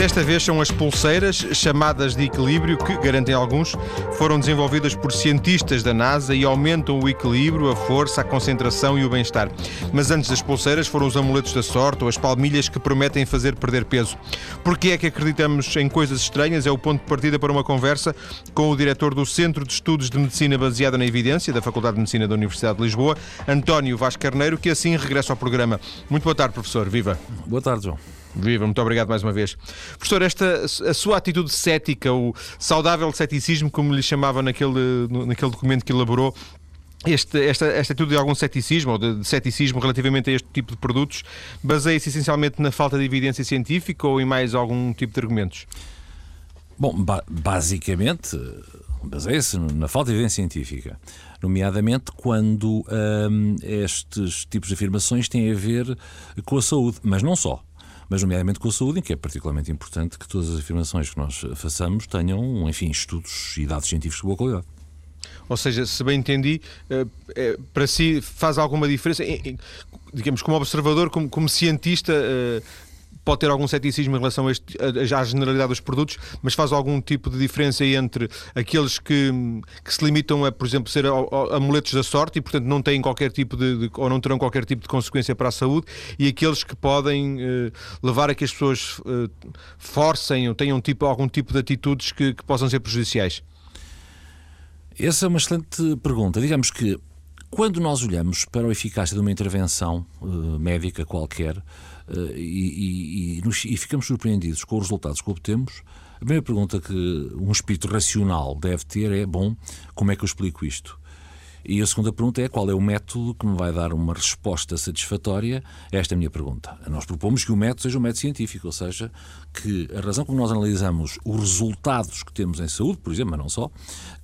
Desta vez são as pulseiras, chamadas de equilíbrio, que, garantem alguns, foram desenvolvidas por cientistas da NASA e aumentam o equilíbrio, a força, a concentração e o bem-estar. Mas antes das pulseiras foram os amuletos da sorte ou as palmilhas que prometem fazer perder peso. Porquê é que acreditamos em coisas estranhas? É o ponto de partida para uma conversa com o diretor do Centro de Estudos de Medicina Baseada na Evidência, da Faculdade de Medicina da Universidade de Lisboa, António Vaz Carneiro, que assim regressa ao programa. Muito boa tarde, professor. Viva. Boa tarde, João. Viva, muito obrigado mais uma vez. Professor, esta, a sua atitude cética, o saudável ceticismo, como lhe chamava naquele, naquele documento que elaborou, este, esta, esta atitude de algum ceticismo, ou de, de, ceticismo relativamente a este tipo de produtos, baseia-se essencialmente na falta de evidência científica ou em mais algum tipo de argumentos? Bom, ba basicamente, baseia-se na falta de evidência científica, nomeadamente quando hum, estes tipos de afirmações têm a ver com a saúde, mas não só mas nomeadamente com a saúde, em que é particularmente importante que todas as afirmações que nós façamos tenham, enfim, estudos e dados científicos de boa qualidade. Ou seja, se bem entendi, eh, eh, para si faz alguma diferença, digamos, como observador, como, como cientista, eh, pode ter algum ceticismo em relação a este, à generalidade dos produtos, mas faz algum tipo de diferença entre aqueles que, que se limitam a, por exemplo, ser amuletos da sorte e, portanto, não têm qualquer tipo de, de ou não terão qualquer tipo de consequência para a saúde, e aqueles que podem eh, levar a que as pessoas eh, forcem ou tenham tipo, algum tipo de atitudes que, que possam ser prejudiciais? Essa é uma excelente pergunta. Digamos que quando nós olhamos para a eficácia de uma intervenção uh, médica qualquer e, e, nos, e, ficamos surpreendidos com os resultados que obtemos, a primeira pergunta que um espírito racional deve ter é: bom, como é que eu explico isto? E a segunda pergunta é qual é o método que me vai dar uma resposta satisfatória a esta minha pergunta. Nós propomos que o método seja um método científico, ou seja, que a razão como nós analisamos os resultados que temos em saúde, por exemplo, mas não só,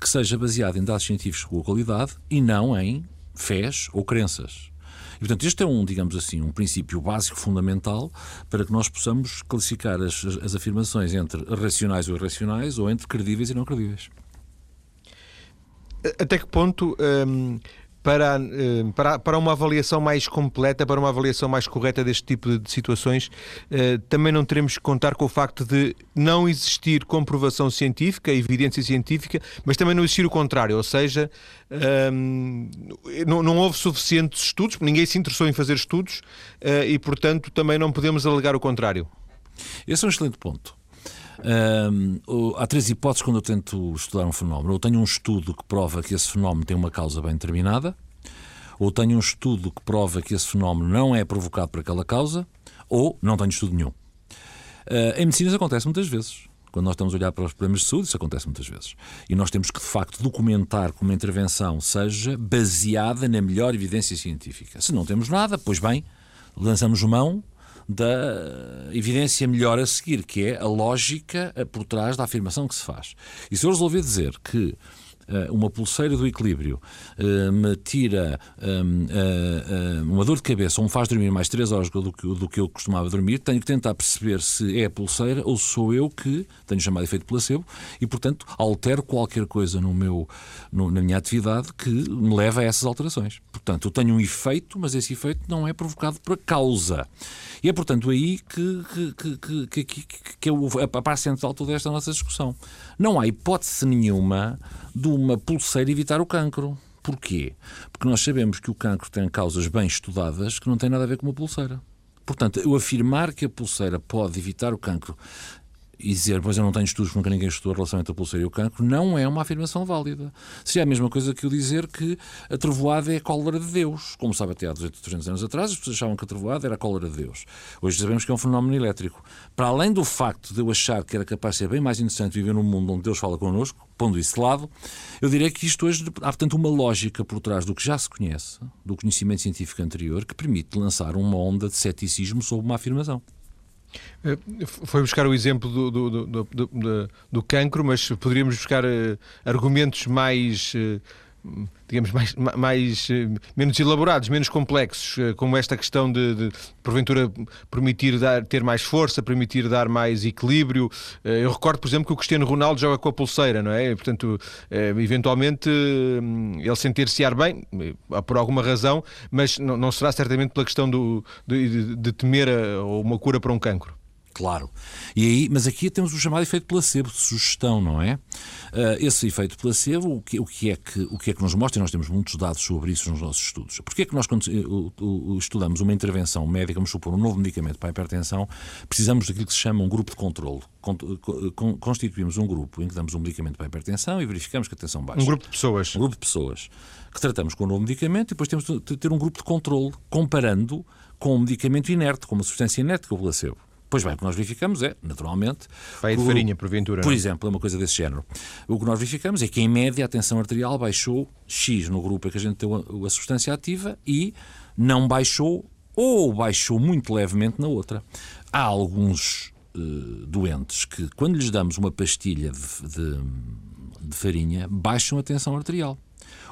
que seja baseado em dados científicos boa qualidade e não em fés ou crenças. E, portanto, este é um, digamos assim, um princípio básico, fundamental, para que nós possamos classificar as, as afirmações entre racionais ou irracionais, ou entre credíveis e não credíveis. Até que ponto hum, para, eh, para, para uma avaliação mais completa, para uma avaliação mais correta deste tipo de situações, eh, também não teremos que contar com o facto de não existir comprovação científica, evidência científica, mas também não existir o contrário, ou seja, hum, não, não houve suficientes estudos, ninguém se interessou em fazer estudos eh, e, portanto, também não podemos alegar o contrário. Esse é um excelente ponto. Há três hipóteses quando eu tento estudar um fenómeno. Ou tenho um estudo que prova que esse fenómeno tem uma causa bem determinada, ou tenho um estudo que prova que esse fenómeno não é provocado por aquela causa, ou não tenho estudo nenhum. Uh, em medicina isso acontece muitas vezes. Quando nós estamos a olhar para os problemas de saúde, isso acontece muitas vezes. E nós temos que, de facto, documentar que uma intervenção seja baseada na melhor evidência científica. Se não temos nada, pois bem, lançamos mão da evidência melhor a seguir, que é a lógica por trás da afirmação que se faz. E se eu resolver dizer que eh, uma pulseira do equilíbrio uh, me tira uh, uh, uma dor de cabeça ou me faz dormir mais 3 horas do que, que eu costumava dormir, tenho que tentar perceber se é a pulseira ou sou eu que tenho chamado efeito placebo e, portanto, altero qualquer coisa no meu, na minha atividade que me leva a essas alterações. Portanto, eu tenho um efeito, mas esse efeito não é provocado por causa. E é, portanto, aí que, que, que, que, que, é a parte central toda esta nossa discussão. Não há hipótese nenhuma de uma pulseira evitar o cancro. Porquê? Porque nós sabemos que o cancro tem causas bem estudadas que não têm nada a ver com uma pulseira. Portanto, eu afirmar que a pulseira pode evitar o cancro e dizer, pois eu não tenho estudos, nunca ninguém estudou entre a pulseira e o cancro, não é uma afirmação válida. Se é a mesma coisa que eu dizer que a trevoada é a cólera de Deus. Como sabe, até há 200, 300 anos atrás, as pessoas achavam que a trevoada era a cólera de Deus. Hoje sabemos que é um fenómeno elétrico. Para além do facto de eu achar que era capaz de ser bem mais interessante viver num mundo onde Deus fala connosco, pondo isso de lado, eu diria que isto hoje há, portanto, uma lógica por trás do que já se conhece, do conhecimento científico anterior, que permite lançar uma onda de ceticismo sobre uma afirmação. Eh, foi buscar o exemplo do, do, do, do, do cancro, mas poderíamos buscar uh, argumentos mais. Digamos, mais, mais, menos elaborados, menos complexos, como esta questão de, de porventura, permitir dar, ter mais força, permitir dar mais equilíbrio. Eu recordo, por exemplo, que o Cristiano Ronaldo joga com a pulseira, não é? Portanto, eventualmente, ele sentir-se-ar bem, por alguma razão, mas não será certamente pela questão do, de, de temer uma cura para um cancro. Claro. E aí, mas aqui temos o chamado efeito placebo, de sugestão, não é? Uh, esse efeito placebo, o que, o, que é que, o que é que nos mostra, e nós temos muitos dados sobre isso nos nossos estudos. Porquê é que nós, quando estudamos uma intervenção médica, vamos supor, um novo medicamento para a hipertensão, precisamos daquilo que se chama um grupo de controle. Constituímos um grupo em que damos um medicamento para a hipertensão e verificamos que a tensão baixa. Um grupo de pessoas. Um grupo de pessoas que tratamos com o um novo medicamento e depois temos de ter um grupo de controle comparando com um medicamento inerte, com uma substância inerte, que é o placebo. Pois bem, o que nós verificamos é, naturalmente. Vai de farinha, porventura. Por não? exemplo, é uma coisa desse género. O que nós verificamos é que, em média, a tensão arterial baixou X no grupo em que a gente deu a, a substância ativa e não baixou ou baixou muito levemente na outra. Há alguns uh, doentes que, quando lhes damos uma pastilha de, de, de farinha, baixam a tensão arterial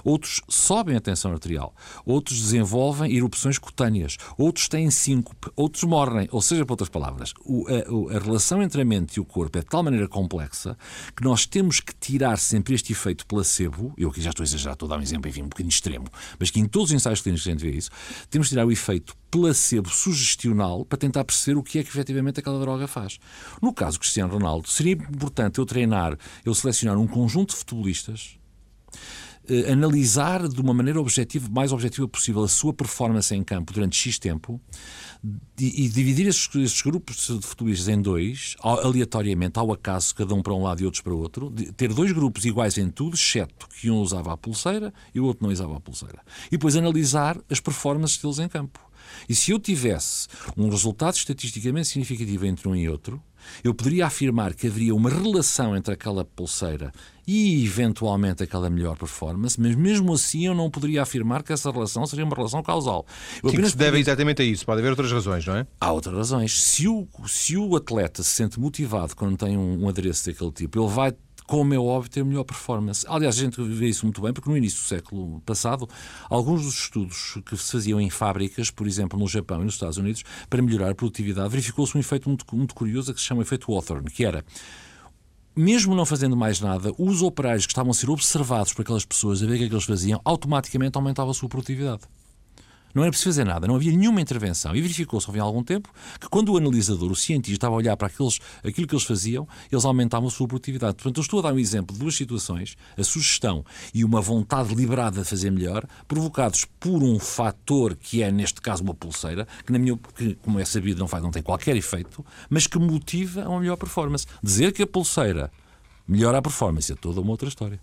outros sobem a tensão arterial, outros desenvolvem erupções cutâneas, outros têm síncope, outros morrem. Ou seja, por outras palavras, a, a, relação entre a mente e o corpo é de tal maneira complexa que nós temos que tirar sempre este efeito placebo. Eu aqui já estou a exagerar, estou a dar um exemplo, enfim, um bocadinho extremo, mas que em todos os ensaios clínicos a gente vê isso, temos que tirar o efeito placebo sugestional para tentar perceber o que é que efetivamente aquela droga faz. No caso Cristiano Ronaldo, seria importante eu treinar, eu selecionar um conjunto de futebolistas eh, analisar de uma maneira objetiva, mais objetiva possível a sua performance em campo durante X tempo e, e dividir esses, esses, grupos de futebolistas em dois, aleatoriamente, ao acaso, cada um para um lado e outros para o outro, ter dois grupos iguais em tudo, exceto que um usava a pulseira e o outro não usava a pulseira. E depois analisar as performances deles em campo. E se eu tivesse um resultado estatisticamente significativo entre um e outro, eu poderia afirmar que haveria uma relação entre aquela pulseira e, eventualmente, aquela melhor performance, mas mesmo assim eu não poderia afirmar que essa relação seria uma relação causal. Eu Sim, que se deve exatamente a isso. Pode haver outras razões, não é? Há outras razões. Se o, se o atleta se sente motivado quando tem um, um adereço daquele tipo, ele vai como é óbvio, ter melhor performance. Aliás, a gente vê isso muito bem, porque no início do século passado, alguns dos estudos que se faziam em fábricas, por exemplo, no Japão e nos Estados Unidos, para melhorar a produtividade, verificou-se um efeito muito, muito curioso que se chama efeito Hawthorne, que era mesmo não fazendo mais nada, os operários que estavam a ser observados por aquelas pessoas a ver o que é que eles faziam, automaticamente aumentava a sua produtividade. Não era preciso fazer nada, não havia nenhuma intervenção. E verificou-se, houve algum tempo, que quando o analisador, o cientista, estava a olhar para aqueles, aquilo que eles faziam, eles aumentavam a sua produtividade. Portanto, eu estou a dar um exemplo de duas situações, a sugestão e uma vontade deliberada de fazer melhor, provocados por um fator que é, neste caso, uma pulseira, que, na minha, que como é sabido, não, faz, não tem qualquer efeito, mas que motiva a uma melhor performance. Dizer que a pulseira melhora a performance é toda uma outra história.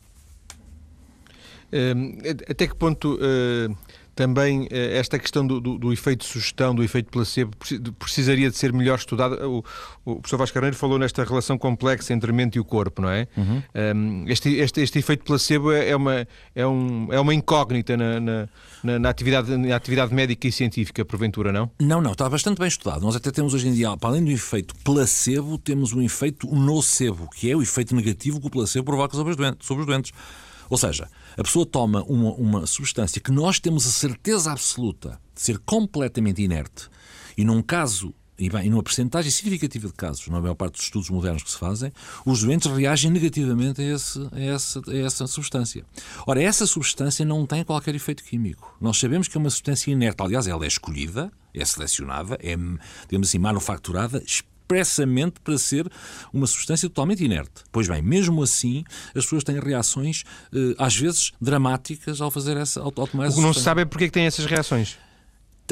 Uh, até que ponto uh, também eh, esta questão do, do, do, efeito de sugestão, do efeito placebo, precisaria de ser melhor estudada. O, o professor Vasco Carneiro falou nesta relação complexa entre a mente e o corpo, não é? Uhum. Um, este, este, este, efeito placebo é, é uma, é, um, é uma incógnita na, na, na, na, atividade, na atividade médica e científica, porventura, não? Não, não, está bastante bem estudado. Nós até temos hoje em dia, para além do efeito placebo, temos um efeito nocebo, que é o efeito negativo que o placebo provoca sobre os doentes. Sobre os doentes. Ou seja, a pessoa toma uma, uma substância que nós temos a certeza absoluta de ser completamente inerte, e num caso e, bem, numa percentagem significativa de casos, na maior parte dos estudos modernos que se fazem, os doentes reagem negativamente a, esse, a, essa, a, essa, substância. Ora, essa substância não tem qualquer efeito químico. Nós sabemos que é uma substância inerte. Aliás, ela é escolhida, é selecionada, é, digamos assim, manufaturada expressamente para ser uma substância totalmente inerte. Pois bem, mesmo assim, as pessoas têm reações, eh, às vezes, dramáticas ao fazer essa, ao, tomar essa O que não se sabe é porque é que têm essas reações.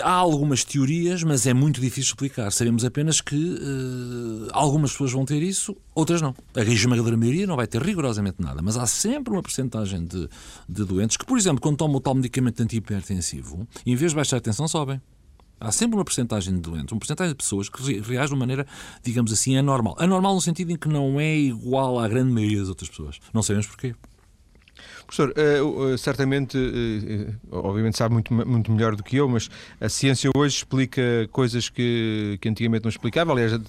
Há algumas teorias, mas é muito difícil explicar. Sabemos apenas que uh, algumas pessoas vão ter isso, outras não. A esmagadora maioria não vai ter rigorosamente nada, mas há sempre uma porcentagem de, de doentes que, por exemplo, quando tomam o tal medicamento antihipertensivo, em vez de baixar a tensão, sobem. Há sempre uma porcentagem de doentes, uma porcentagem de pessoas que reagem de uma maneira, digamos assim, anormal. Anormal no sentido em que não é igual à grande maioria das outras pessoas. Não sabemos porquê. Professor, uh, uh, certamente, uh, obviamente sabe muito, muito melhor do que eu, mas a ciência hoje explica coisas que, que antigamente não explicava. Aliás,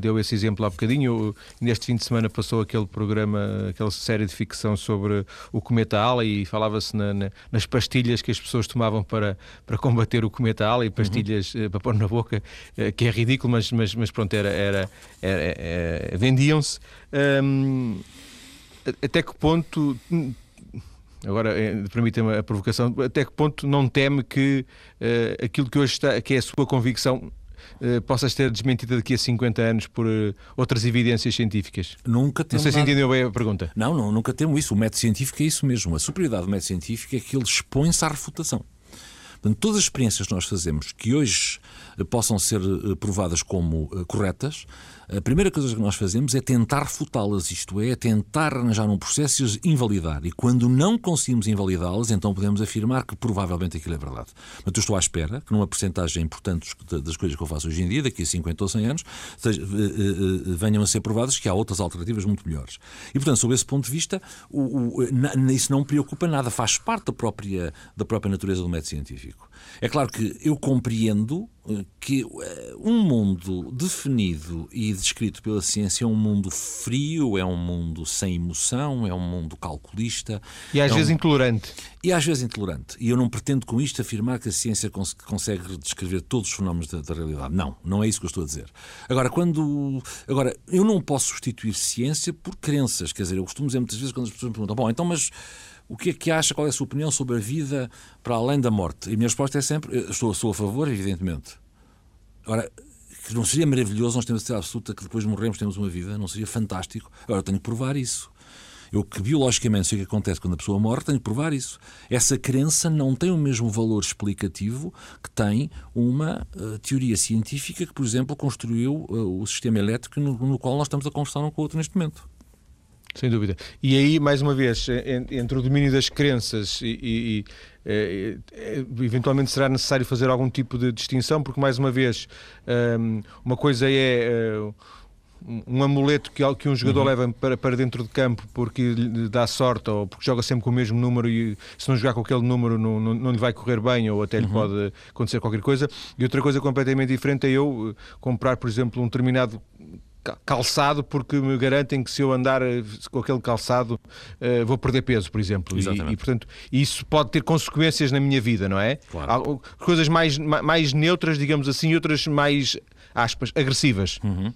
deu esse exemplo há bocadinho. Neste fim de semana passou aquele programa, aquela série de ficção sobre o cometa Halley e falava-se na, na, nas pastilhas que as pessoas tomavam para, para combater o cometa Halley, pastilhas uhum. para pôr na boca, que é ridículo, mas, mas, mas pronto, era, era, era, era vendiam-se. Um, até que ponto agora eh, permita-me a provocação, até que ponto não teme que uh, aquilo que hoje está, que é a sua convicção, uh, possas ter desmentida daqui a 50 anos por uh, outras evidências científicas? Nunca temos. Não sei se entendeu bem a pergunta. Não, não, nunca temos isso. O método científico é isso mesmo. A superioridade do método científico é que ele expõe-se à refutação. Portanto, todas as experiências que nós fazemos que hoje possam ser provadas como corretas, a primeira coisa que nós fazemos é tentar refutá-las, isto é, tentar arranjar um processo e as invalidar. E quando não conseguimos invalidá-las, então podemos afirmar que provavelmente aquilo é verdade. Mas eu estou à espera que numa porcentagem importante das coisas que eu faço hoje em dia, daqui a 50 ou 100 anos, eh, eh, eh, venham a ser provadas que há outras alternativas muito melhores. E, portanto, sob esse ponto de vista, o, o, isso não me preocupa nada, faz parte da própria, da própria natureza do método científico. É claro que eu compreendo que um mundo definido e descrito pela ciência é um mundo frio, é um mundo sem emoção, é um mundo calculista. E às é vezes um... intolerante. E às vezes intolerante. E eu não pretendo com isto afirmar que a ciência cons consegue descrever todos os fenómenos da, da, realidade. Não, não é isso que eu estou a dizer. Agora, quando. Agora, eu não posso substituir ciência por crenças. Quer dizer, eu costumo dizer muitas vezes quando as pessoas me perguntam: bom, então, mas o que é que acha, qual é a sua opinião sobre a vida para além da morte? E a minha resposta é sempre: estou, sou a favor, evidentemente. Agora, que não seria maravilhoso nós termos a certeza absoluta que depois de morrermos temos uma vida? Não seria fantástico? Agora, eu tenho que provar isso. Eu que biologicamente sei o que acontece quando a pessoa morre, tenho que provar isso. Essa crença não tem o mesmo valor explicativo que tem uma uh, teoria científica que, por exemplo, construiu uh, o sistema elétrico no, no, qual nós estamos a conversar um com o outro neste momento. Sem dúvida. E aí, mais uma vez, entre o domínio das crenças e, e, e eh, eventualmente será necessário fazer algum tipo de distinção, porque, mais uma vez, ehm, uma coisa é eh, um amuleto que, um jogador uhum. leva para, para dentro de campo porque lhe dá sorte ou porque joga sempre com o mesmo número e se não jogar com aquele número não, não, não lhe vai correr bem ou até lhe uhum. pode acontecer qualquer coisa. E outra coisa completamente diferente é eu eh, comprar, por exemplo, um determinado calçado porque me garantem que se eu andar eh, com aquele calçado uh, vou perder peso, por exemplo. E, e, portanto, isso pode ter consequências na minha vida, não é? Claro. Há coisas mais, mais neutras, digamos assim, e outras mais aspas, agressivas. Uhum.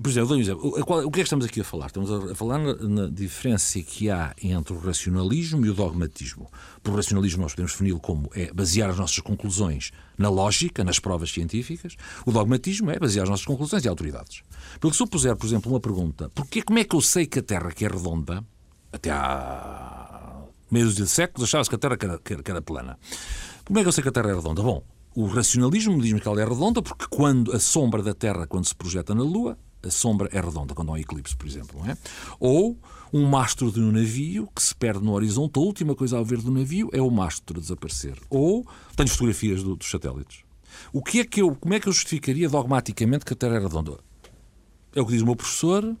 Por exemplo, um exemplo. O que é que estamos aqui a falar? Estamos a falar na, na diferença que há entre o racionalismo e o dogmatismo. Por racionalismo nós podemos defini-lo como é basear as nossas conclusões na lógica, nas provas científicas. O dogmatismo é basear as nossas conclusões em autoridades. Porque se eu puser, por exemplo, uma pergunta, porque, como é que eu sei que a Terra que é redonda, até há meio de séculos achava-se que a Terra que era, que era plana. Como é que eu sei que a Terra é redonda? Bom, o racionalismo diz-me que ela é redonda porque quando a sombra da Terra, quando se projeta na Lua, a sombra é redonda, quando há um eclipse, por exemplo. Não é? Ou um mastro de um navio que se perde no horizonte, a última coisa a ver do navio é o mastro desaparecer. Ou tenho fotografias do, dos satélites. O que é que eu, como é que eu justificaria dogmaticamente que a Terra é redonda? É o que diz o meu professor, uh,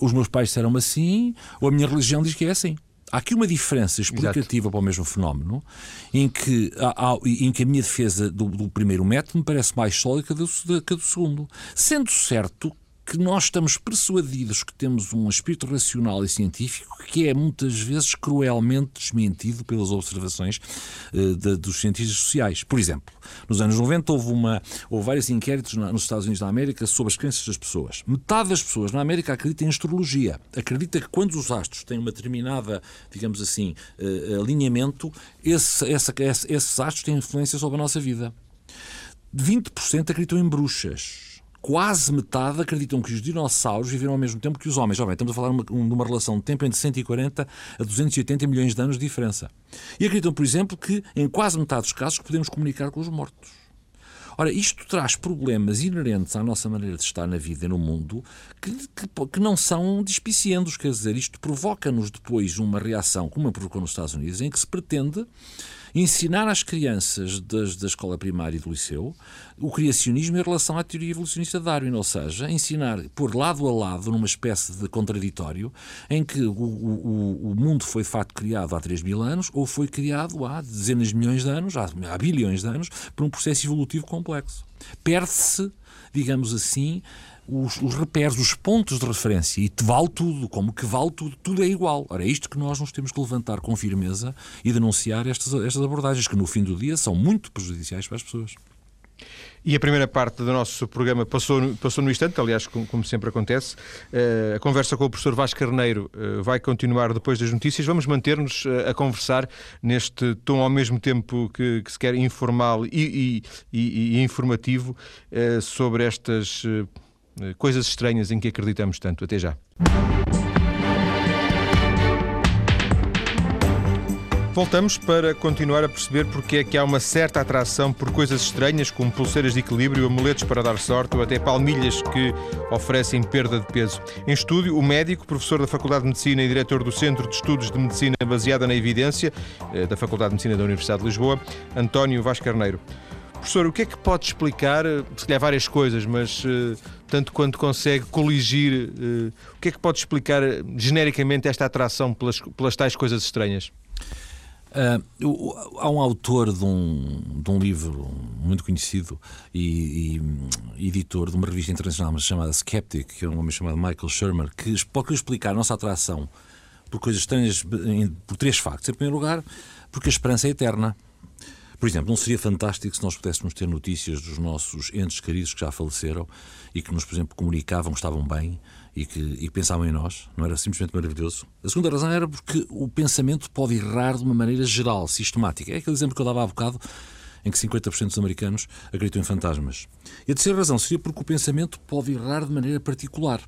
os meus pais disseram assim, ou a minha religião diz que é assim. Há aqui uma diferença explicativa Exato. para o mesmo fenómeno, em que, há, em que a minha defesa do, do, primeiro método me parece mais sólida que a do, que a do segundo. Sendo certo que nós estamos persuadidos que temos um espírito racional e científico que é muitas vezes cruelmente desmentido pelas observações uh, de, dos cientistas sociais. Por exemplo, nos anos 90 houve, uma, houve vários inquéritos na, nos Estados Unidos da América sobre as crenças das pessoas. Metade das pessoas na América acredita em astrologia. Acredita que quando os astros têm uma determinada, digamos assim, uh, alinhamento, esse, essa, esse, esses astros têm influência sobre a nossa vida. 20% acreditam em bruxas quase metade acreditam que os dinossauros viveram ao mesmo tempo que os homens. estamos a falar de uma, uma, relação de tempo entre 140 a 280 milhões de anos de diferença. E acreditam, por exemplo, que em quase metade dos casos podemos comunicar com os mortos. Ora, isto traz problemas inerentes à nossa maneira de estar na vida e no mundo que, que, que não são despiciendos. Quer dizer, isto provoca-nos depois uma reação, como provocou nos Estados Unidos, em que se pretende ensinar às crianças das, da escola primária e do liceu o criacionismo em relação à teoria evolucionista de Darwin, ou seja, ensinar por lado a lado, numa espécie de contraditório, em que o, o, o mundo foi de facto criado há 3 mil anos ou foi criado há dezenas de milhões de anos, há, há bilhões de anos, por um processo evolutivo complexo. Perde-se, digamos assim, os, os repères, os pontos de referência e te vale tudo, como que vale tudo, tudo é igual. Ora, é isto que nós nos temos que levantar com firmeza e denunciar estas, estas abordagens, que no fim do dia são muito prejudiciais para as pessoas. E a primeira parte do nosso programa passou, passou no instante, aliás, como, como sempre acontece. Uh, a conversa com o professor Vasco Carneiro uh, vai continuar depois das notícias. Vamos manter-nos uh, a conversar neste tom ao mesmo tempo que, que se quer informal e, e, e, e informativo sobre estas coisas estranhas em que acreditamos tanto. Até já. Voltamos para continuar a perceber porque é que há uma certa atração por coisas estranhas, como pulseiras de equilíbrio, amuletos para dar sorte ou até palmilhas que oferecem perda de peso. Em estúdio, o médico, professor da Faculdade de Medicina e diretor do Centro de Estudos de Medicina baseada na Evidência, eh, da Faculdade de Medicina da Universidade de Lisboa, António Vaz Carneiro. Professor, o que é que pode explicar, eh, se calhar várias coisas, mas uh, tanto quanto consegue coligir, o que é que pode explicar genericamente esta atração pelas, pelas tais coisas estranhas? Uh, há um autor de um, de um livro muito conhecido e, e, editor de uma revista internacional chamada Skeptic, que é um homem chamado Michael Shermer, que pode explicar a nossa atração por coisas estranhas por três factos. Em primeiro lugar, porque a esperança é eterna. Por exemplo, não seria fantástico se nós pudéssemos ter notícias dos nossos entes queridos que já faleceram e que nos, por exemplo, comunicavam que estavam bem e que, e pensavam em nós? Não era simplesmente maravilhoso? A segunda razão era porque o pensamento pode errar de uma maneira geral, sistemática. É aquele exemplo que eu dava há bocado em que 50% dos americanos acreditam em fantasmas. E a terceira razão seria porque o pensamento pode errar de maneira particular.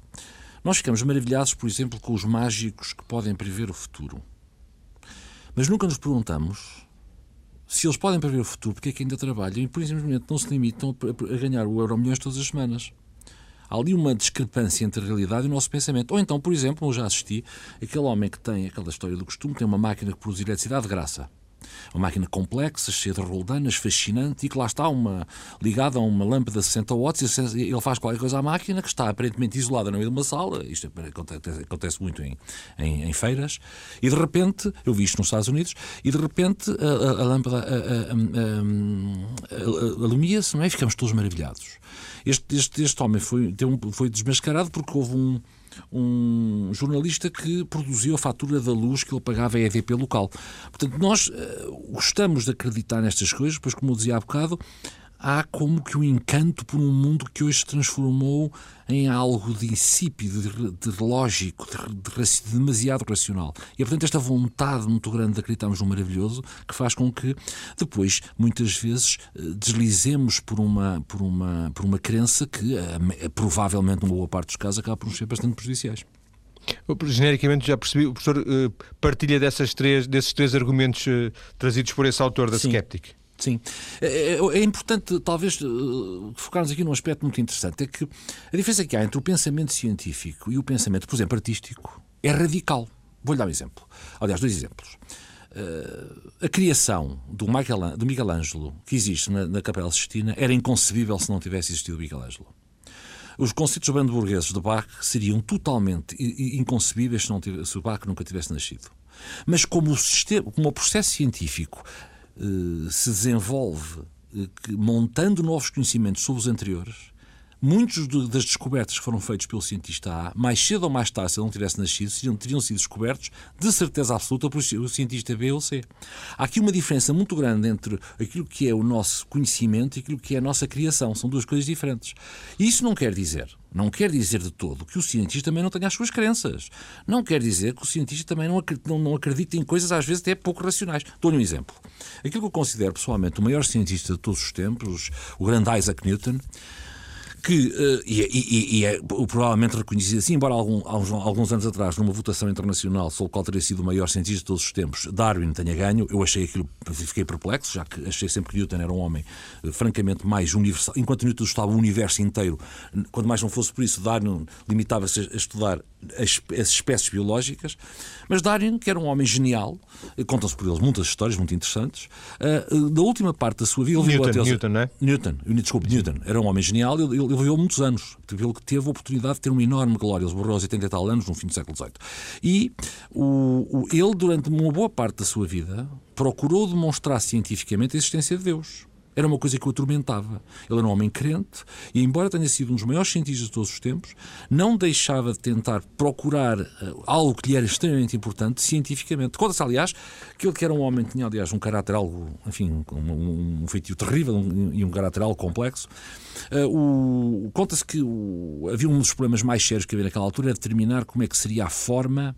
Nós ficamos maravilhados, por exemplo, com os mágicos que podem prever o futuro. Mas nunca nos perguntamos se eles podem prever o futuro, porque é que ainda trabalham e, por simplesmente, não se limitam a ganhar o euro milhões todas as semanas. Há ali uma discrepância entre a realidade e o nosso pensamento. Ou então, por exemplo, eu já assisti, aquele homem que tem aquela história do costume, tem uma máquina que produz eletricidade de graça. Uma máquina complexa, cheia de roldanas, fascinante e que lá está uma, ligada a uma lâmpada de 60 watts. E ele faz qualquer coisa à máquina que está aparentemente isolada no meio de uma sala. Isto acontece, acontece muito em, em, em, feiras. E de repente, eu vi isto nos Estados Unidos, e de repente a, a, a lâmpada alumia-se, não é? Ficamos todos maravilhados. Este, este, este homem foi, foi desmascarado porque houve um um jornalista que produziu a fatura da luz que ele pagava à EDP local. Portanto, nós uh, gostamos de acreditar nestas coisas, pois, como eu dizia há bocado, há como que um encanto por um mundo que hoje se transformou em algo de insípido, de, de lógico, de, de, demasiado racional. E é, portanto, esta vontade muito grande de acreditarmos no maravilhoso que faz com que depois, muitas vezes, eh, deslizemos por uma, por uma, por uma crença que, eh, provavelmente, numa boa parte dos casos, acaba por nos ser bastante prejudiciais. Genericamente já percebi, o professor uh, partilha dessas três, desses três argumentos uh, trazidos por esse autor da Sim. Skeptic. Sim. É, é, é, importante, talvez, eh, focarmos aqui num aspecto muito interessante: é que a diferença que há entre o pensamento científico e o pensamento, por exemplo, artístico, é radical. Vou-lhe dar um exemplo. Aliás, dois exemplos. Uh, a criação do, Michael, do Miguel Ângelo, que existe na, na Capela Sistina, era inconcebível se não tivesse existido Miguel Ângelo. Os conceitos brando-burgueses de Bach seriam totalmente inconcebíveis se, tivesse, se o Bach nunca tivesse nascido. Mas como o, sistema, como o processo científico eh, se desenvolve eh, montando novos conhecimentos sobre os anteriores, muitos das descobertas que foram feitas pelo cientista A, mais cedo ou mais tarde, se ele não tivesse nascido, teriam sido descobertos de certeza absoluta por o cientista B ou C. Há aqui uma diferença muito grande entre aquilo que é o nosso conhecimento e aquilo que é a nossa criação. São duas coisas diferentes. E isso não quer dizer não quer dizer de todo que o cientista também não tenha as suas crenças. Não quer dizer que o cientista também não acredita, não, não acredita em coisas às vezes até pouco racionais. Dou-lhe um exemplo. Aquilo que eu considero pessoalmente o maior cientista de todos os tempos, o grande Isaac Newton, que, uh, e, e, e, é provavelmente reconhecido assim, embora algum, alguns, alguns, anos atrás, numa votação internacional sobre qual teria sido o maior cientista de todos os tempos, Darwin tenha ganho, eu achei aquilo, fiquei perplexo, já que achei sempre que Newton era um homem uh, francamente mais universal. Enquanto Newton estava o universo inteiro, quando mais não fosse por isso, Darwin limitava-se a estudar as, as, espécies biológicas, mas Darwin, que era um homem genial, uh, contam-se por ele muitas histórias muito interessantes, uh, da última parte da sua vida... Ele Newton, Newton, não é? Newton, desculpe, Newton, era um homem genial, ele, ele viveu muitos anos. Ele teve a oportunidade de ter uma enorme glória. Ele morreu aos 80 e tal anos, no fim do século XVIII. E o, o, ele, durante uma boa parte da sua vida, procurou demonstrar cientificamente a existência de Deus. Era uma coisa que o atormentava. Ele era um homem crente e, embora tenha sido um dos maiores cientistas de todos os tempos, não deixava de tentar procurar uh, algo que lhe era extremamente importante cientificamente. Conta-se, aliás, que ele que era um homem tinha, aliás, um caráter algo, enfim, um, um feitio terrível e um caráter algo complexo. Uh, Conta-se que o, havia um dos problemas mais sérios que havia naquela altura, era determinar como é que seria a forma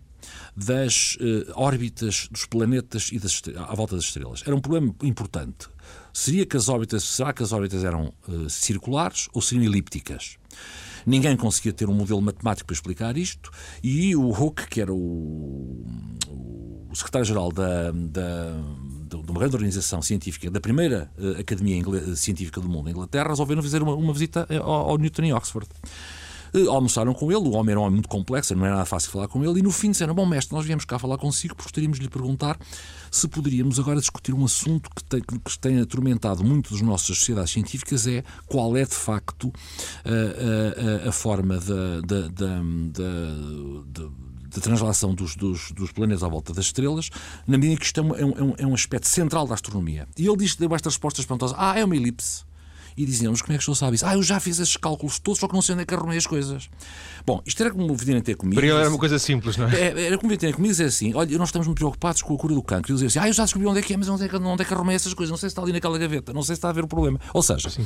das uh, órbitas dos planetas e das, à volta das estrelas. Era um problema importante. Seria que as órbitas, será que as órbitas eram uh, circulares ou seriam elípticas? Ninguém conseguia ter um modelo matemático para explicar isto e o Hooke, que era o, o secretário-geral da, da, de uma grande organização científica, da primeira uh, Academia Científica do Mundo, em Inglaterra, resolveram fazer uma, uma visita ao, ao Newton em Oxford. Uh, almoçaram com ele, o homem era um homem muito complexo, não era nada fácil falar com ele, e no fim disseram: Bom, mestre, nós viemos cá falar consigo porque gostaríamos de lhe perguntar se poderíamos agora discutir um assunto que tem, que tem atormentado muito das nossas sociedades científicas: é qual é de facto a, a, a forma da, da, da, translação dos, dos, dos, planetas à volta das estrelas, na medida que isto é um, é um, é um aspecto central da astronomia. E ele diz, deu estas respostas espantosas: Ah, é uma elipse e diziam-nos como é que o senhor sabe isso? Ah, eu já fiz esses cálculos todos, só que não sei onde é que arrumei as coisas. Bom, isto era como virem ter comigo. Para ele era uma coisa simples, não é? é era como virem ter comigo dizer assim: olha, nós estamos muito preocupados com a cura do cancro. E eles diziam assim: ah, eu já descobri onde é que é, mas onde é que, onde é que arrumei essas coisas? Não sei se está ali naquela gaveta, não sei se está a ver o problema. Ou seja, Sim.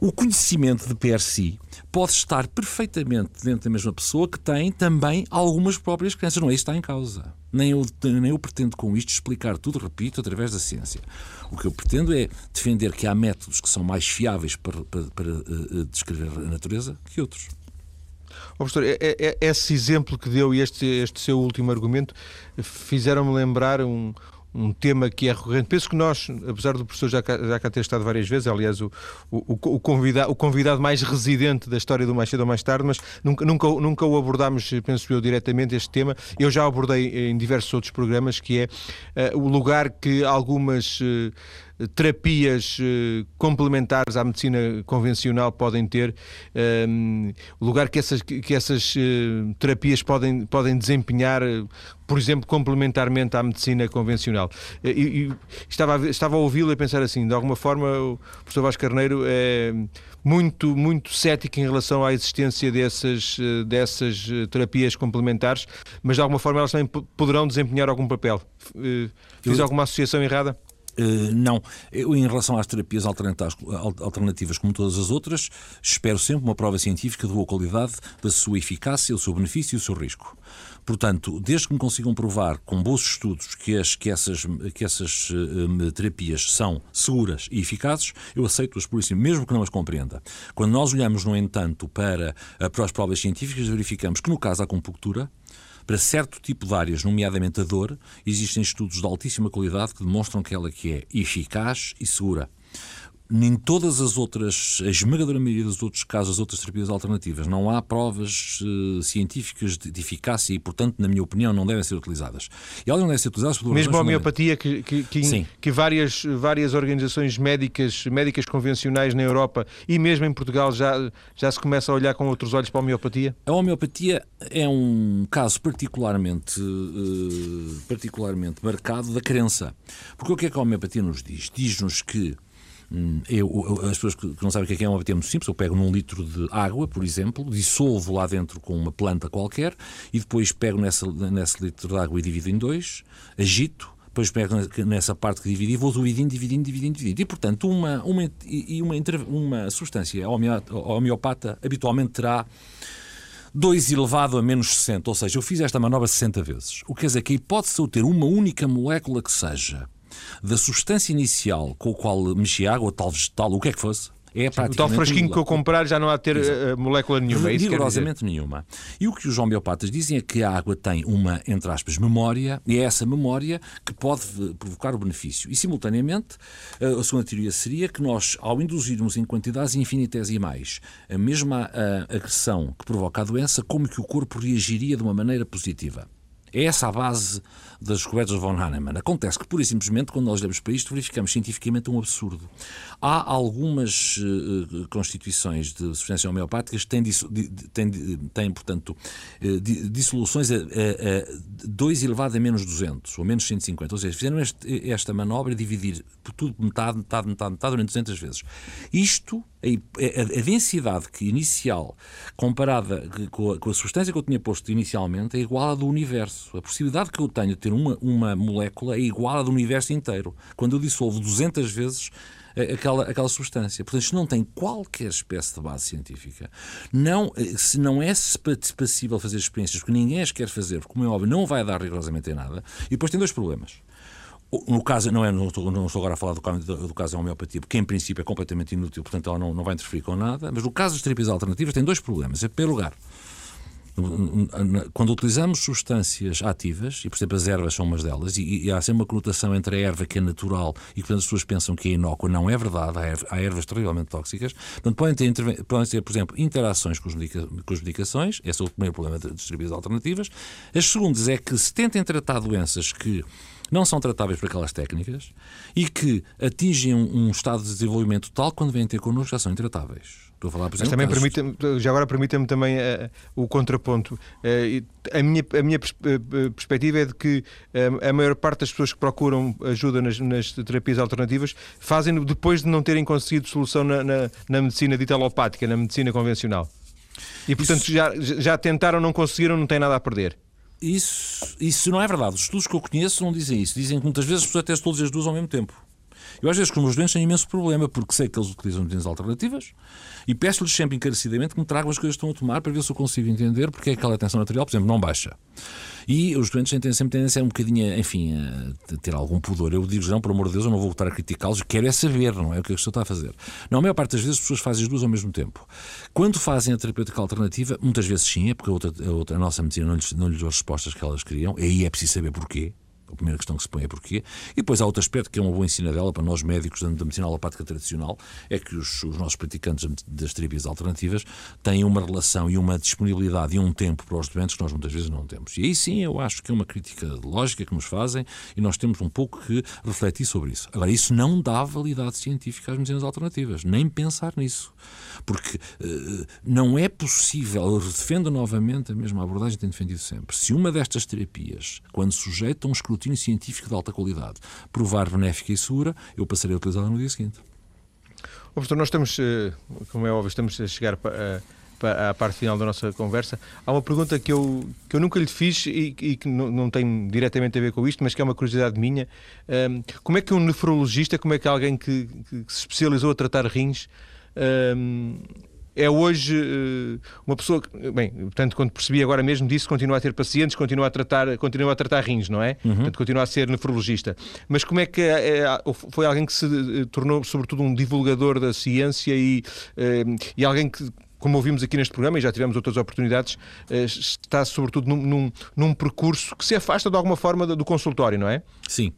o conhecimento de per si pode estar perfeitamente dentro da mesma pessoa que tem também algumas próprias crenças. Não é isso que está em causa. Nem eu, nem eu pretendo com isto explicar tudo, repito, através da ciência. O que eu pretendo é defender que há métodos que são mais fiáveis para, para, para uh, descrever a natureza que outros. Oh, professor, é, é, é, esse exemplo que deu e este, este seu último argumento fizeram-me lembrar um, um tema que é recorrente. Penso que nós, apesar do professor já cá, já cá ter estado várias vezes, aliás, o, o, o, convidado, o convidado mais residente da história do Mais Cedo ou Mais Tarde, mas nunca, nunca, nunca o abordámos, penso eu, diretamente este tema. Eu já abordei em diversos outros programas, que é uh, o lugar que algumas. Uh, terapias eh, complementares à medicina convencional podem ter, ehm, o lugar que essas, que essas eh, terapias podem, podem desempenhar, eh, por exemplo, complementarmente à medicina convencional. E, e estava, a, estava a ouvi-lo e a pensar assim, de alguma forma o professor Vasco Carneiro é muito, muito cético em relação à existência dessas, dessas terapias complementares, mas de alguma forma elas também poderão desempenhar algum papel. Fiz alguma associação errada? Uh, não. Eu, em relação às terapias alternativas, como todas as outras, espero sempre uma prova científica de boa qualidade da sua eficácia, o seu benefício e o seu risco. Portanto, desde que me consigam provar com bons estudos que, as, que essas, que essas uh, terapias são seguras e eficazes, eu aceito-as por isso, mesmo que não as compreenda. Quando nós olhamos, no entanto, para, para as provas científicas, verificamos que, no caso da acupuntura, para certo tipo de áreas, nomeadamente a dor, existem estudos de altíssima qualidade que demonstram que ela que é eficaz e segura nem todas as outras, a esmagadora maioria dos outros casos, as outras terapias alternativas, não há provas uh, científicas de, de, eficácia e, portanto, na minha opinião, não devem ser utilizadas. E elas não devem ser utilizadas por Mesmo a homeopatia, que, que, que, que, várias, várias organizações médicas, médicas convencionais na Europa e mesmo em Portugal já, já se começa a olhar com outros olhos para a homeopatia? A homeopatia é um caso particularmente, uh, particularmente marcado da crença. Porque o que é que a homeopatia nos diz? Diz-nos que Hum, eu, as pessoas que não sabem o que é, é uma BT muito simples, eu pego num litro de água, por exemplo, dissolvo lá dentro com uma planta qualquer e depois pego nessa, nesse litro de água e divido em dois, agito, depois pego nessa parte que dividi e vou dividindo, dividindo, dividindo, dividindo. E, portanto, uma, uma, e uma, uma substância homeopata habitualmente terá 2 elevado a menos 60, ou seja, eu fiz esta manobra 60 vezes. O que quer dizer que a hipótese de eu ter uma única molécula que seja da substância inicial com a qual mexia água, tal vegetal, o que é que fosse, é o tal frasquinho que eu comprar já não há de ter uh, molécula nenhuma. É Rigorosamente nenhuma. E o que os homeopatas dizem é que a água tem uma, entre aspas, memória, e é essa memória que pode provocar o benefício. E, simultaneamente, uh, a segunda teoria seria que nós, ao induzirmos em quantidades infinitesimais a mesma uh, agressão que provoca a doença, como que o corpo reagiria de uma maneira positiva. É essa a base das descobertas de von Hahnemann. Acontece que, pura e simplesmente, quando nós olhamos para isto, verificamos cientificamente um absurdo. Há algumas uh, constituições de substâncias homeopáticas que têm, têm, têm portanto, uh, dissoluções a, a, a 2 elevado a menos 200, ou menos 150. Ou seja, fizeram este, esta manobra de dividir por tudo metade, metade, metade, metade, durante 200 vezes. Isto, a, densidade que inicial, comparada com a, com a substância que eu tinha posto inicialmente, é igual à do universo. A possibilidade que eu tenho de ter uma, uma molécula é igual à do universo inteiro. Quando eu dissolvo 200 vezes aquela, aquela substância. Portanto, isto não tem qualquer espécie de base científica. Não, eh, se não é passível fazer experiências, porque ninguém as quer fazer, porque, como é óbvio, não vai dar rigorosamente em nada. E depois tem dois problemas. No caso, não, é, não, estou, não estou agora a falar do, do, do caso da homeopatia, porque em princípio é completamente inútil, portanto ela não, não vai interferir com nada, mas no caso das terapias alternativas tem dois problemas. Em primeiro lugar, quando utilizamos substâncias ativas, e por exemplo as ervas são umas delas, e, e há sempre uma conotação entre a erva que é natural e que as pessoas pensam que é inócua, não é verdade, há, erva, há ervas terrivelmente tóxicas. Portanto, podem ter, podem ter, por exemplo, interações com, medica, com as medicações, esse é o primeiro problema das distribuições alternativas. As segundas é que se tentem tratar doenças que não são tratáveis por aquelas técnicas e que atingem um, um estado de desenvolvimento tal quando vêm ter connosco já são intratáveis. Estou a falar, por exemplo, Mas também permite já agora permita-me também uh, o contraponto. Uh, a minha, a minha pers perspectiva é de que uh, a maior parte das pessoas que procuram ajuda nas, nas terapias alternativas fazem depois de não terem conseguido solução na, na, na medicina dita alopática, na medicina convencional. E portanto Isso... já, já tentaram, não conseguiram, não têm nada a perder. Isso, isso não é verdade. Os estudos que eu conheço não dizem isso. Dizem que muitas vezes as pessoas testam todas as duas ao mesmo tempo. Eu às vezes com os meus doentes tenho imenso problema, porque sei que eles utilizam medidas alternativas e peço-lhes sempre encarecidamente que me tragam as coisas que estão a tomar para ver se eu consigo entender porque é que aquela tensão arterial, por exemplo, não baixa. E os doentes têm sempre tendência a um bocadinho, enfim, a ter algum pudor. Eu digo, não, por amor de Deus, eu não vou voltar a criticá-los, quero é saber, não é o que a pessoa está a fazer. Não, a maior parte das vezes as pessoas fazem as duas ao mesmo tempo. Quando fazem a terapêutica alternativa, muitas vezes sim, é porque a, outra, a, outra, a nossa medicina não lhes, não lhes dá as respostas que elas queriam, aí é preciso saber porquê a primeira questão que se põe é porquê. E depois há outro aspecto que é uma boa dela para nós médicos da medicina alopática tradicional, é que os, os nossos praticantes das terapias alternativas têm uma relação e uma disponibilidade e um tempo para os doentes que nós muitas vezes não temos. E aí sim eu acho que é uma crítica lógica que nos fazem e nós temos um pouco que refletir sobre isso. Agora, isso não dá validade científica às medicinas alternativas, nem pensar nisso. Porque uh, não é possível, eu defendo novamente a mesma abordagem que tenho defendido sempre. Se uma destas terapias, quando sujeita a um escrutínio escrutínio científico de alta qualidade, provar benéfica e segura, eu passarei a utilizá-la no dia seguinte. Oh, professor, nós estamos, eh, como é óbvio, estamos a chegar para a parte final da nossa conversa. Há uma pergunta que eu, que eu nunca lhe fiz e, e que não, não, tem diretamente a ver com isto, mas que é uma curiosidade minha. Um, ehm, como é que um nefrologista, como é que alguém que, que se especializou a tratar rins, um, ehm, é hoje uh, uma pessoa que, bem, portanto, quando percebi agora mesmo disso, continua a ter pacientes, continua a tratar, continua a tratar rins, não é? Uhum. Portanto, continua a ser nefrologista. Mas como é que é, é, foi alguém que se eh, tornou, sobretudo, um divulgador da ciência e, e alguém que como ouvimos aqui neste programa, e já tivemos outras oportunidades, está sobretudo num, num, num, percurso que se afasta de alguma forma do consultório, não é? Sim.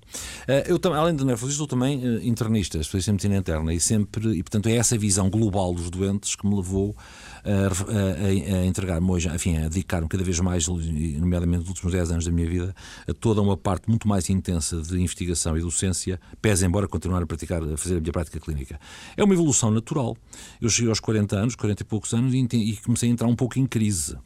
Eu, além de nefrologista, sou também internista, especialista em medicina interna, e sempre, e portanto é essa visão global dos doentes que me levou a, a, a entregar-me hoje, enfim, a dedicar-me cada vez mais, nomeadamente nos últimos 10 anos da minha vida, a toda uma parte muito mais intensa de investigação e docência, pese embora continuar a praticar, a fazer a minha prática clínica. É uma evolução natural. Eu cheguei aos 40 anos, 40 e poucos anos, e, comecei a entrar um pouco em crise.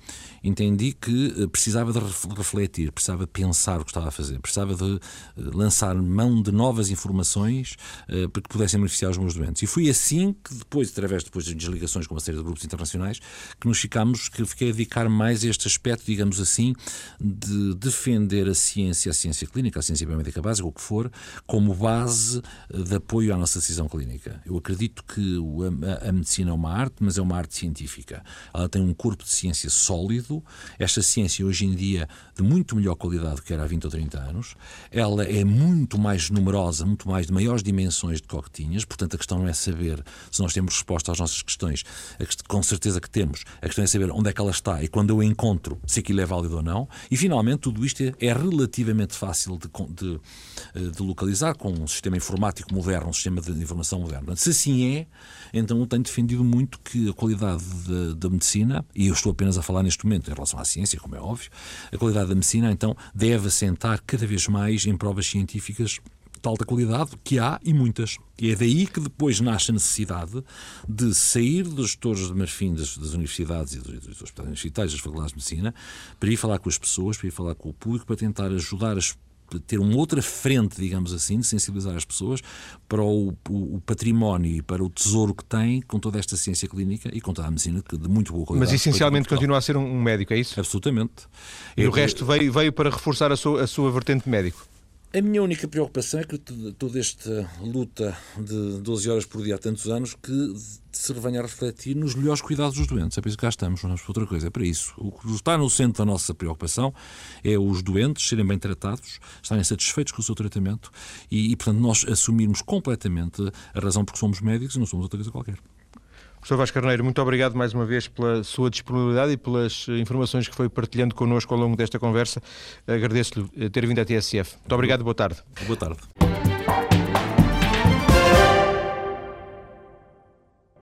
Entendi que eh, precisava de refletir, precisava pensar o que estava a fazer, precisava de eh, lançar mão de novas informações uh, para que pudessem beneficiar os meus doentes. E foi assim que depois, através depois das desligações com uma série de grupos internacionais, internacionais, que nos ficamos, que fiquei a dedicar mais a este aspecto, digamos assim, de defender a ciência, a ciência clínica, a ciência biomédica básica, o que for, como base de apoio à nossa decisão clínica. Eu acredito que a, a medicina é uma arte, mas é uma arte científica. Ela tem um corpo de ciência sólido, esta ciência hoje em dia de muito melhor qualidade do que era há 20 ou 30 anos, ela é muito mais numerosa, muito mais de maiores dimensões do que tinhas, portanto a questão não é saber se nós temos resposta às nossas questões, com certeza certeza que temos. A questão é saber onde é que ela está e quando eu a encontro, se aquilo é válido ou não. E finalmente, tudo isto é, é relativamente fácil de, de, eh, de, localizar com um sistema informático moderno, um sistema de informação moderno. Se assim é, então eu tenho defendido muito que a qualidade da medicina, e eu estou apenas a falar neste momento em relação à ciência, como é óbvio, a qualidade da medicina, então, deve assentar cada vez mais em provas científicas de alta qualidade, que há e muitas. E é daí que depois nasce a necessidade de sair dos gestores de marfim das, das universidades e dos, dos hospitais universitários, das faculdades de medicina, para ir falar com as pessoas, para ir falar com o público, para tentar ajudar as ter uma outra frente, digamos assim, de sensibilizar as pessoas para o, o, o, património e para o tesouro que tem com toda esta ciência clínica e com toda a medicina que de muito boa qualidade. Mas essencialmente continua a ser um médico, é isso? Absolutamente. E é, o resto veio, veio para reforçar a sua, a sua vertente médico? A minha única preocupação é que toda esta luta de 12 horas por dia há tantos anos que se venha a refletir nos melhores cuidados dos doentes. É para isso que cá estamos, não é para outra coisa, é para isso. O que está no centro da nossa preocupação é os doentes serem bem tratados, estarem satisfeitos com o seu tratamento e, e portanto, nós assumirmos completamente a razão porque somos médicos e não somos outra coisa qualquer. Professor Vasco Carneiro, muito obrigado mais uma vez pela sua disponibilidade e pelas informações que foi partilhando connosco ao longo desta conversa. Agradeço-lhe ter vindo à TSF. Muito obrigado boa tarde. Boa tarde.